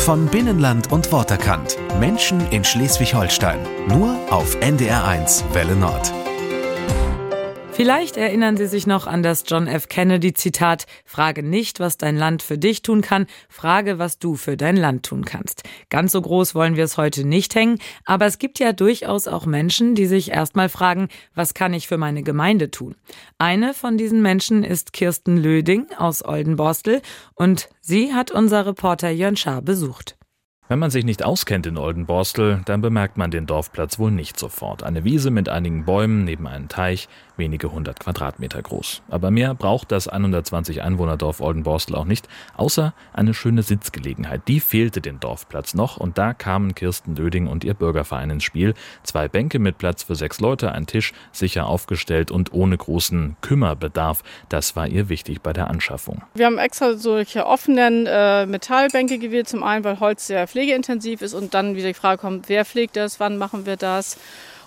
Von Binnenland und Worterkant. Menschen in Schleswig-Holstein. Nur auf NDR1 Welle Nord. Vielleicht erinnern Sie sich noch an das John F. Kennedy Zitat, frage nicht, was dein Land für dich tun kann, frage, was du für dein Land tun kannst. Ganz so groß wollen wir es heute nicht hängen, aber es gibt ja durchaus auch Menschen, die sich erstmal fragen, was kann ich für meine Gemeinde tun? Eine von diesen Menschen ist Kirsten Löding aus Oldenborstel und sie hat unser Reporter Jörn Schaar besucht. Wenn man sich nicht auskennt in Oldenborstel, dann bemerkt man den Dorfplatz wohl nicht sofort. Eine Wiese mit einigen Bäumen neben einem Teich, wenige hundert Quadratmeter groß. Aber mehr braucht das 120 Einwohnerdorf Oldenborstel auch nicht, außer eine schöne Sitzgelegenheit. Die fehlte dem Dorfplatz noch und da kamen Kirsten Löding und ihr Bürgerverein ins Spiel. Zwei Bänke mit Platz für sechs Leute, ein Tisch sicher aufgestellt und ohne großen Kümmerbedarf. Das war ihr wichtig bei der Anschaffung. Wir haben extra solche offenen äh, Metallbänke gewählt, zum einen, weil Holz sehr pflegeintensiv ist und dann wieder die Frage kommt, wer pflegt das, wann machen wir das?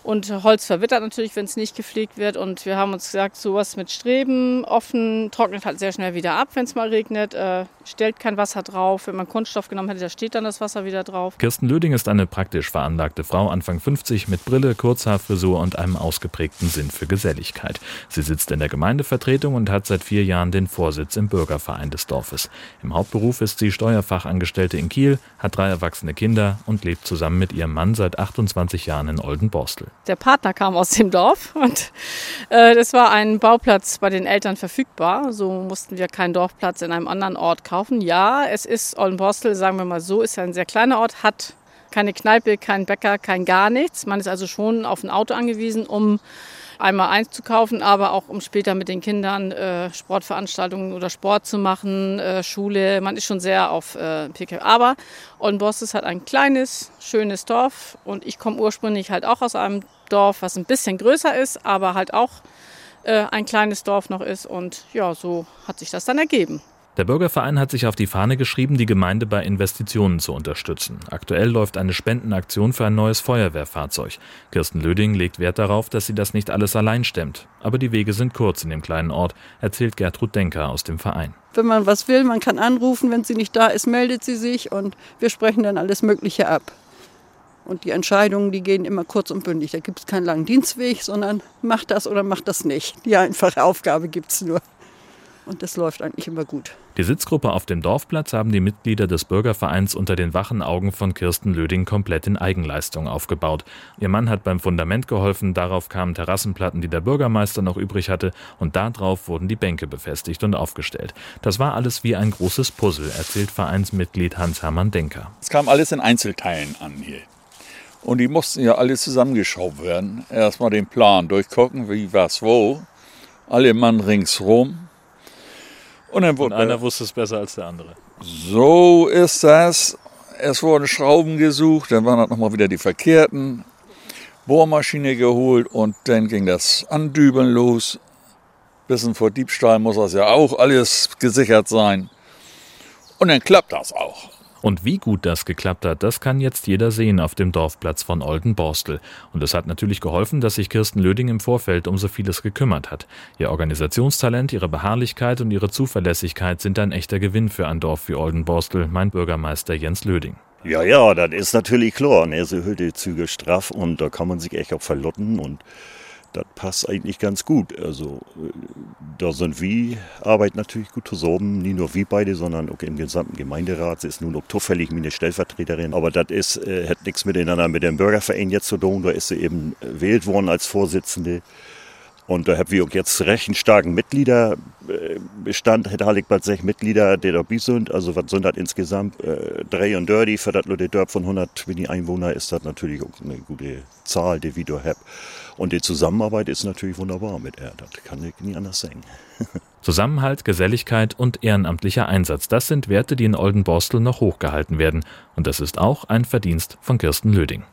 Und Holz verwittert natürlich, wenn es nicht gepflegt wird. Und wir haben uns gesagt, sowas mit Streben offen trocknet halt sehr schnell wieder ab, wenn es mal regnet. Äh, stellt kein Wasser drauf. Wenn man Kunststoff genommen hätte, da steht dann das Wasser wieder drauf. Kirsten Löding ist eine praktisch veranlagte Frau, Anfang 50, mit Brille, Kurzhaarfrisur und einem ausgeprägten Sinn für Geselligkeit. Sie sitzt in der Gemeindevertretung und hat seit vier Jahren den Vorsitz im Bürgerverein des Dorfes. Im Hauptberuf ist sie Steuerfachangestellte in Kiel, hat drei erwachsene Kinder und lebt zusammen mit ihrem Mann seit 28 Jahren in Oldenborstel. Der Partner kam aus dem Dorf und äh, das war ein Bauplatz bei den Eltern verfügbar. So mussten wir keinen Dorfplatz in einem anderen Ort kaufen. Ja, es ist Oldenborstel, sagen wir mal so, ist ja ein sehr kleiner Ort, hat keine Kneipe, kein Bäcker, kein gar nichts. Man ist also schon auf ein Auto angewiesen, um einmal eins zu kaufen, aber auch um später mit den Kindern äh, Sportveranstaltungen oder Sport zu machen, äh, Schule. Man ist schon sehr auf äh, PKW. Aber Oldenbost ist halt ein kleines, schönes Dorf und ich komme ursprünglich halt auch aus einem Dorf, was ein bisschen größer ist, aber halt auch äh, ein kleines Dorf noch ist und ja, so hat sich das dann ergeben. Der Bürgerverein hat sich auf die Fahne geschrieben, die Gemeinde bei Investitionen zu unterstützen. Aktuell läuft eine Spendenaktion für ein neues Feuerwehrfahrzeug. Kirsten Löding legt Wert darauf, dass sie das nicht alles allein stemmt. Aber die Wege sind kurz in dem kleinen Ort, erzählt Gertrud Denker aus dem Verein. Wenn man was will, man kann anrufen, wenn sie nicht da ist, meldet sie sich und wir sprechen dann alles Mögliche ab. Und die Entscheidungen, die gehen immer kurz und bündig. Da gibt es keinen langen Dienstweg, sondern macht das oder macht das nicht. Die einfache Aufgabe gibt es nur. Und das läuft eigentlich immer gut. Die Sitzgruppe auf dem Dorfplatz haben die Mitglieder des Bürgervereins unter den wachen Augen von Kirsten Löding komplett in Eigenleistung aufgebaut. Ihr Mann hat beim Fundament geholfen, darauf kamen Terrassenplatten, die der Bürgermeister noch übrig hatte, und darauf wurden die Bänke befestigt und aufgestellt. Das war alles wie ein großes Puzzle, erzählt Vereinsmitglied Hans-Hermann Denker. Es kam alles in Einzelteilen an hier. Und die mussten ja alle zusammengeschraubt werden. Erstmal den Plan durchgucken, wie was wo. Alle Mann ringsrum und, dann wurde, Und einer wusste es besser als der andere. So ist das. Es wurden Schrauben gesucht, dann waren nochmal wieder die verkehrten. Bohrmaschine geholt und dann ging das Andübeln los. Bisschen vor Diebstahl muss das ja auch alles gesichert sein. Und dann klappt das auch. Und wie gut das geklappt hat, das kann jetzt jeder sehen auf dem Dorfplatz von Oldenborstel. Und es hat natürlich geholfen, dass sich Kirsten Löding im Vorfeld um so vieles gekümmert hat. Ihr Organisationstalent, ihre Beharrlichkeit und ihre Zuverlässigkeit sind ein echter Gewinn für ein Dorf wie Oldenborstel, mein Bürgermeister Jens Löding. Ja, ja, das ist natürlich klar. Ne? Sie hält die Züge straff und da kann man sich echt auch verlotten und das passt eigentlich ganz gut. Also da sind wir, arbeiten natürlich gut zusammen, nicht nur wir beide, sondern auch im gesamten Gemeinderat. Sie ist nun auch zufällig meine Stellvertreterin, aber das ist, äh, hat nichts miteinander mit dem Bürgerverein jetzt zu tun. Da ist sie eben gewählt worden als Vorsitzende. Und da haben wir auch jetzt recht einen starken Mitgliederbestand. Hätte halt bald sechs Mitglieder, die dabei sind. Also was sind das insgesamt? Äh, drei und dirty für das Leute Dörp von 120 Einwohner ist das natürlich auch eine gute Zahl, die wir da haben. Und die Zusammenarbeit ist natürlich wunderbar mit er. Das kann ich nie anders sagen. Zusammenhalt, Geselligkeit und ehrenamtlicher Einsatz, das sind Werte, die in Oldenborstel noch hochgehalten werden. Und das ist auch ein Verdienst von Kirsten Löding.